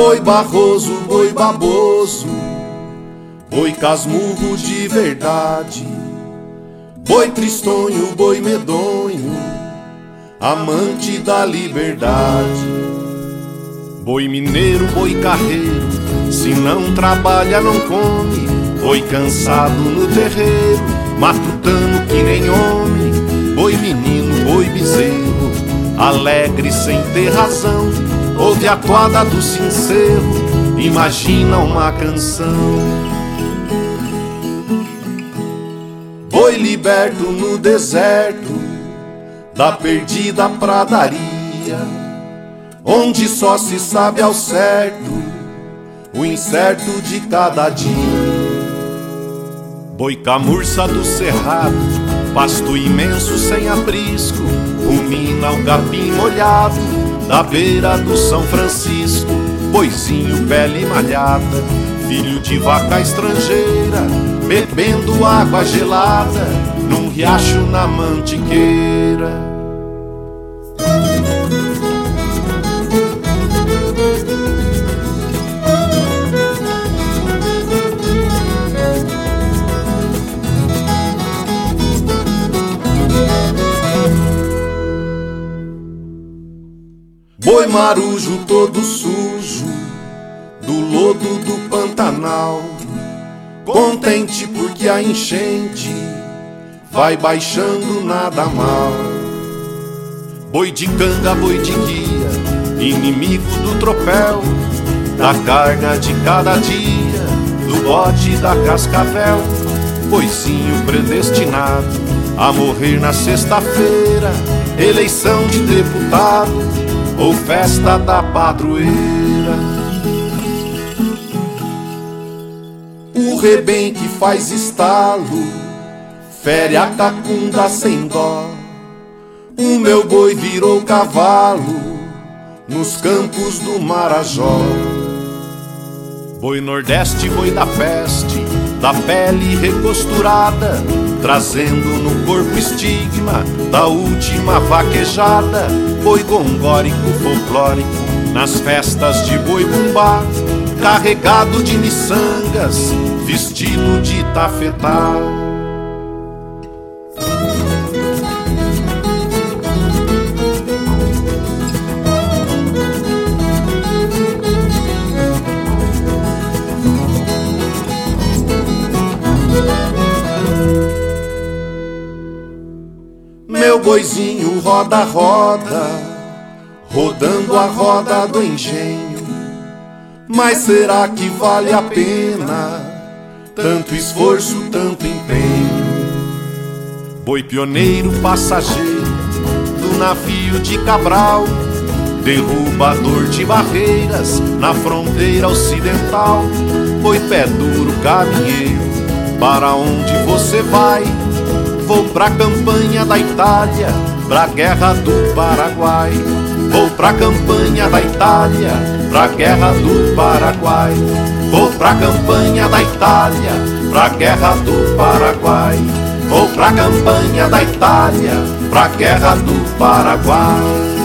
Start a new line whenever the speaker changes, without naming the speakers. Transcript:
Boi barroso, boi baboso, boi casmurro de verdade, boi tristonho, boi medonho, amante da liberdade. Boi mineiro, boi carreiro, se não trabalha não come, boi cansado no terreiro, matutando que nem homem, boi menino, boi bezerro, alegre sem ter razão Ouve a toada do sincero, imagina uma canção. Boi liberto no deserto da perdida pradaria, onde só se sabe ao certo o incerto de cada dia. Boi camurça do cerrado, pasto imenso sem aprisco, rumina o capim molhado da beira do São Francisco, boizinho pele malhada, filho de vaca estrangeira, bebendo água gelada num riacho na mantiqueira. Boi marujo todo sujo do lodo do Pantanal, contente porque a enchente vai baixando nada mal. Boi de canga, boi de guia, inimigo do tropel, da carga de cada dia, do bode da cascavel, boizinho predestinado a morrer na sexta-feira, eleição de deputado ou festa da padroeira. O rebenque faz estalo, fere a cacunda sem dó. O meu boi virou cavalo nos campos do Marajó. Boi nordeste, boi da peste, da pele recosturada, trazendo no corpo estigma da última vaquejada, boi gongórico folclórico, nas festas de boi bumbá, carregado de miçangas, vestido de tafetá. Boizinho roda, roda, rodando a roda do engenho. Mas será que vale a pena tanto esforço, tanto empenho? Boi pioneiro, passageiro do navio de Cabral, derrubador de barreiras na fronteira ocidental. Boi pé duro, caminheiro, para onde você vai? Vou pra campanha da Itália, pra guerra do Paraguai. Vou pra campanha da Itália, pra guerra do Paraguai. Vou pra campanha da Itália, pra guerra do Paraguai. Vou pra campanha da Itália, pra guerra do Paraguai.